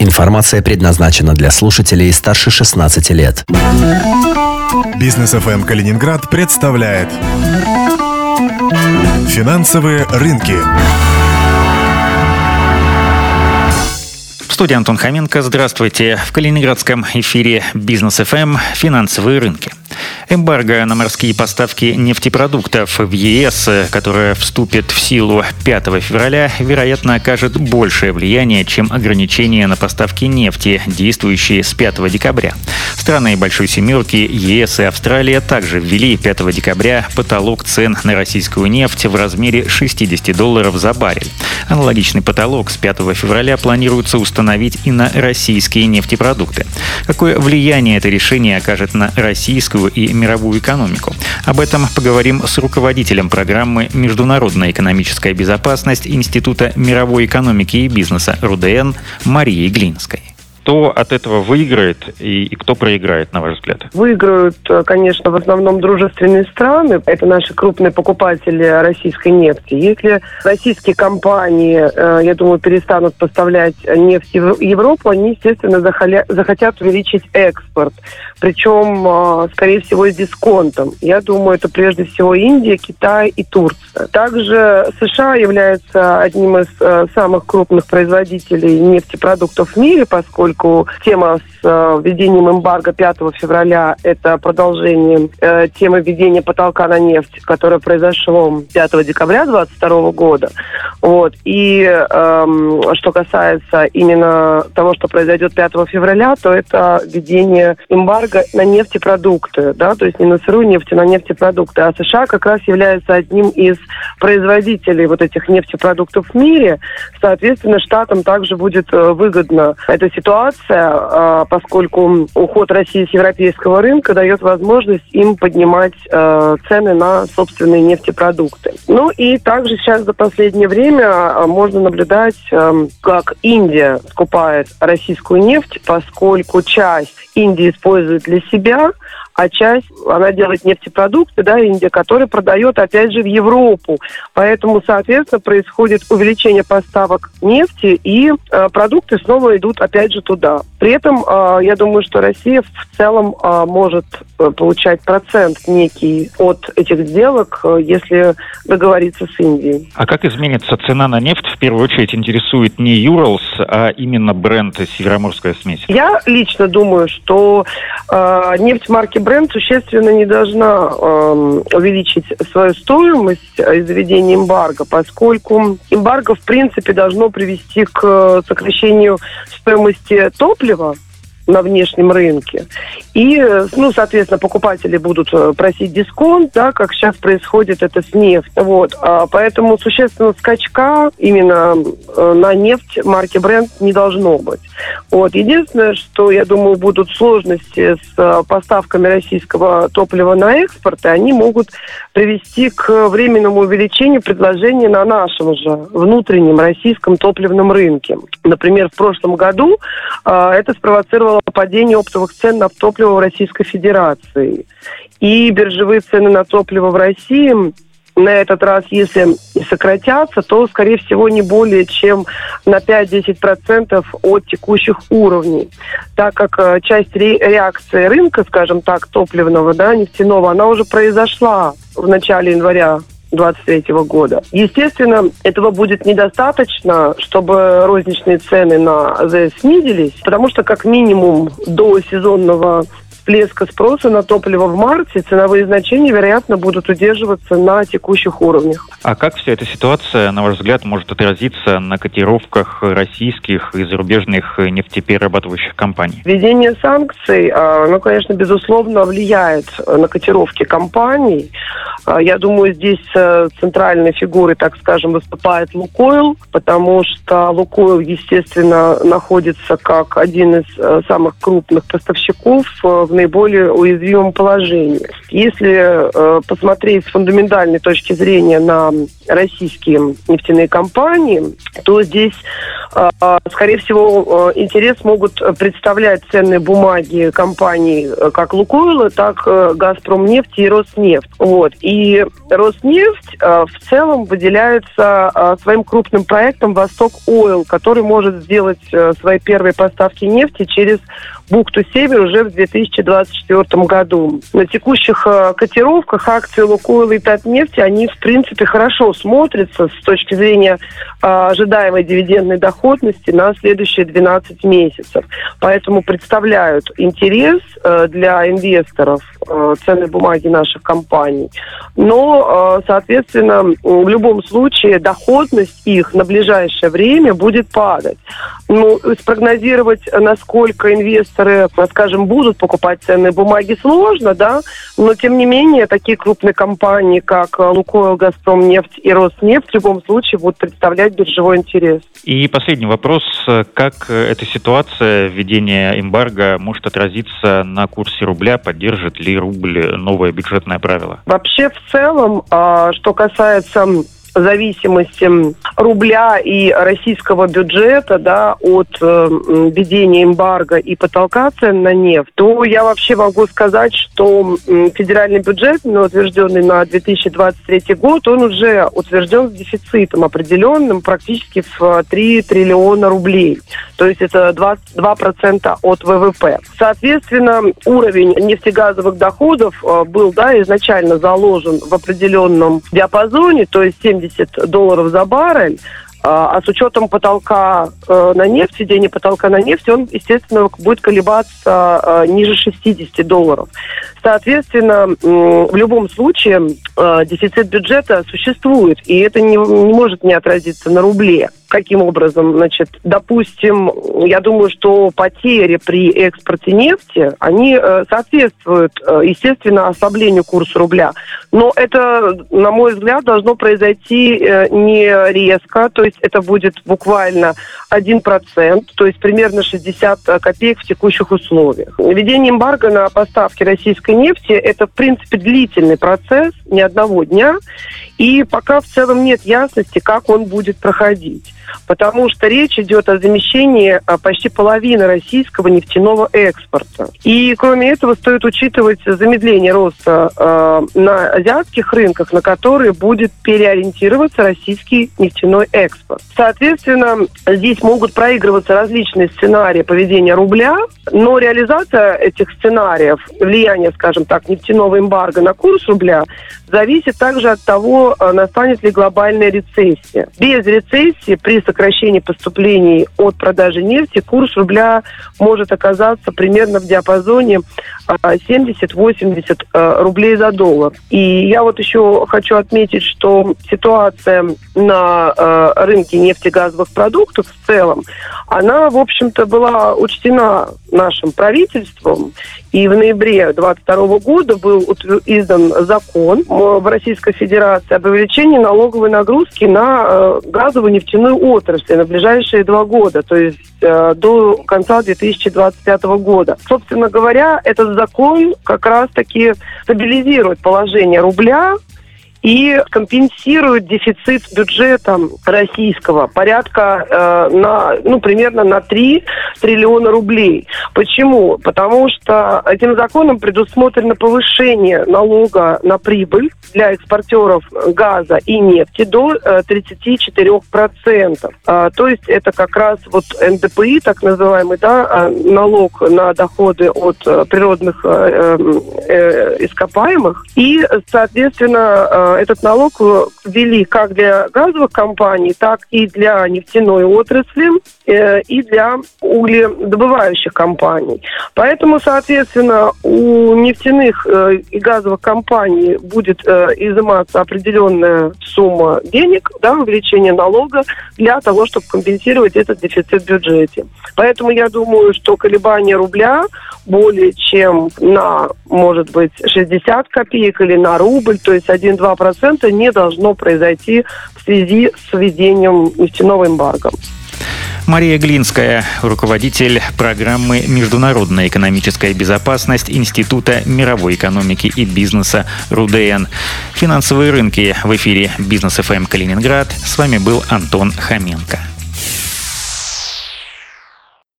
Информация предназначена для слушателей старше 16 лет. Бизнес ФМ Калининград представляет Финансовые рынки. В студии Антон Хоменко. Здравствуйте. В Калининградском эфире Бизнес ФМ «Финансовые рынки». Эмбарго на морские поставки нефтепродуктов в ЕС, которое вступит в силу 5 февраля, вероятно, окажет большее влияние, чем ограничения на поставки нефти, действующие с 5 декабря. Страны Большой Семерки, ЕС и Австралия также ввели 5 декабря потолок цен на российскую нефть в размере 60 долларов за баррель. Аналогичный потолок с 5 февраля планируется установить и на российские нефтепродукты. Какое влияние это решение окажет на российскую и мировую экономику. Об этом поговорим с руководителем программы «Международная экономическая безопасность» Института мировой экономики и бизнеса РУДН Марией Глинской кто от этого выиграет и, и кто проиграет, на ваш взгляд? Выиграют, э, конечно, в основном дружественные страны. Это наши крупные покупатели российской нефти. Если российские компании, э, я думаю, перестанут поставлять нефть в Европу, они, естественно, захотят увеличить экспорт. Причем, э, скорее всего, с дисконтом. Я думаю, это прежде всего Индия, Китай и Турция. Также США является одним из самых крупных производителей нефтепродуктов в мире, поскольку поскольку тема с э, введением эмбарго 5 февраля – это продолжение э, темы введения потолка на нефть, которое произошло 5 декабря 2022 года. Вот. И э, что касается именно того, что произойдет 5 февраля, то это введение эмбарго на нефтепродукты, да, то есть не на сырую нефть, а на нефтепродукты. А США как раз является одним из производителей вот этих нефтепродуктов в мире. Соответственно, штатам также будет э, выгодно эта ситуация ситуация, а, поскольку уход России с европейского рынка дает возможность им поднимать а, цены на собственные нефтепродукты. Ну и также сейчас за последнее время а, можно наблюдать, как Индия скупает российскую нефть, поскольку часть Индии использует для себя, а часть она делает нефтепродукты, да, Индия, которые продает, опять же, в Европу. Поэтому, соответственно, происходит увеличение поставок нефти, и э, продукты снова идут, опять же, туда. При этом, э, я думаю, что Россия в целом э, может э, получать процент некий от этих сделок, э, если договориться с Индией. А как изменится цена на нефть? В первую очередь интересует не Юралс, а именно бренд «Североморская смесь». Я лично думаю, что э, нефть марки бренд существенно не должна э, увеличить свою стоимость из-за введения эмбарго, поскольку эмбарго, в принципе, должно привести к сокращению стоимости топлива, на внешнем рынке. И, ну, соответственно, покупатели будут э, просить дисконт, да, как сейчас происходит это с нефтью. Вот. А поэтому существенного скачка именно э, на нефть марки бренд не должно быть. Вот. Единственное, что, я думаю, будут сложности с э, поставками российского топлива на экспорт, и они могут привести к временному увеличению предложения на нашем же внутреннем российском топливном рынке. Например, в прошлом году это спровоцировало падение оптовых цен на топливо в Российской Федерации. И биржевые цены на топливо в России на этот раз, если сократятся, то, скорее всего, не более чем на 5-10% от текущих уровней. Так как э, часть реакции рынка, скажем так, топливного, да, нефтяного, она уже произошла в начале января 2023 года. Естественно, этого будет недостаточно, чтобы розничные цены на АЗС снизились, потому что как минимум до сезонного всплеска спроса на топливо в марте, ценовые значения, вероятно, будут удерживаться на текущих уровнях. А как вся эта ситуация, на ваш взгляд, может отразиться на котировках российских и зарубежных нефтеперерабатывающих компаний? Введение санкций, ну, конечно, безусловно, влияет на котировки компаний. А, я думаю, здесь э, центральной фигурой, так скажем, выступает Лукойл, потому что Лукойл, естественно, находится как один из э, самых крупных поставщиков э, в наиболее уязвимом положении. Если э, посмотреть с фундаментальной точки зрения на российские нефтяные компании, то здесь, э, скорее всего, э, интерес могут представлять ценные бумаги компаний э, как Лукойла, так э, Газпромнефть и Роснефть. Вот. И Роснефть э, в целом выделяется э, своим крупным проектом Восток Ойл, который может сделать э, свои первые поставки нефти через бухту Север уже в 2024 году. На текущих э, котировках акции Лукойла и Татнефти, они, в принципе, хорошо смотрятся с точки зрения э, ожидаемой дивидендной доходности на следующие 12 месяцев. Поэтому представляют интерес э, для инвесторов ценные бумаги наших компаний. Но, соответственно, в любом случае доходность их на ближайшее время будет падать. Ну, спрогнозировать, насколько инвесторы, скажем, будут покупать ценные бумаги, сложно, да, но, тем не менее, такие крупные компании, как Лукойл, Газпром, нефть и Роснефть в любом случае будут представлять биржевой интерес. И последний вопрос. Как эта ситуация введения эмбарго может отразиться на курсе рубля? Поддержит ли рубль новое бюджетное правило? Вообще, в целом, а, что касается зависимости рубля и российского бюджета да, от э, введения эмбарго и потолка цен на нефть, то я вообще могу сказать, что федеральный бюджет, ну, утвержденный на 2023 год, он уже утвержден с дефицитом определенным практически в 3 триллиона рублей. То есть это 22% от ВВП. Соответственно, уровень нефтегазовых доходов э, был да, изначально заложен в определенном диапазоне, то есть 70 70 долларов за баррель, а, а с учетом потолка э, на нефть, введения потолка на нефть, он, естественно, будет колебаться э, ниже 60 долларов. Соответственно, в любом случае э, дефицит бюджета существует, и это не, не может не отразиться на рубле. Каким образом? Значит, допустим, я думаю, что потери при экспорте нефти, они э, соответствуют, э, естественно, ослаблению курса рубля. Но это, на мой взгляд, должно произойти э, не резко, то есть это будет буквально 1%, то есть примерно 60 копеек в текущих условиях. Введение эмбарго на поставки российской нефти – это, в принципе, длительный процесс, не одного дня, и пока в целом нет ясности, как он будет проходить потому что речь идет о замещении а, почти половины российского нефтяного экспорта. И кроме этого стоит учитывать замедление роста э, на азиатских рынках, на которые будет переориентироваться российский нефтяной экспорт. Соответственно, здесь могут проигрываться различные сценарии поведения рубля, но реализация этих сценариев, влияние, скажем так, нефтяного эмбарго на курс рубля, зависит также от того, настанет ли глобальная рецессия. Без рецессии при сокращении поступлений от продажи нефти курс рубля может оказаться примерно в диапазоне 70-80 а, а, рублей за доллар. И я вот еще хочу отметить, что ситуация на а, рынке нефтегазовых продуктов в целом, она, в общем-то, была учтена нашим правительством. И в ноябре 2022 года был издан закон в Российской Федерации об увеличении налоговой нагрузки на газовую нефтяную отрасли на ближайшие два года, то есть э, до конца 2025 года. Собственно говоря, этот закон как раз-таки стабилизирует положение рубля и компенсирует дефицит бюджета российского порядка э, на, ну, примерно на 3 триллиона рублей. Почему? Потому что этим законом предусмотрено повышение налога на прибыль для экспортеров газа и нефти до э, 34%. Э, то есть это как раз вот НДПИ, так называемый, да, э, налог на доходы от э, природных э, э, ископаемых. И, соответственно, э, этот налог ввели как для газовых компаний, так и для нефтяной отрасли э, и для угледобывающих компаний. Поэтому, соответственно, у нефтяных э, и газовых компаний будет э, изыматься определенная сумма денег, да, увеличение налога для того, чтобы компенсировать этот дефицит в бюджете. Поэтому я думаю, что колебания рубля более чем на, может быть, 60 копеек или на рубль, то есть 1-2% не должно произойти в связи с введением нефтяного эмбарго. Мария Глинская, руководитель программы «Международная экономическая безопасность» Института мировой экономики и бизнеса РУДН. Финансовые рынки в эфире «Бизнес ФМ Калининград». С вами был Антон Хоменко.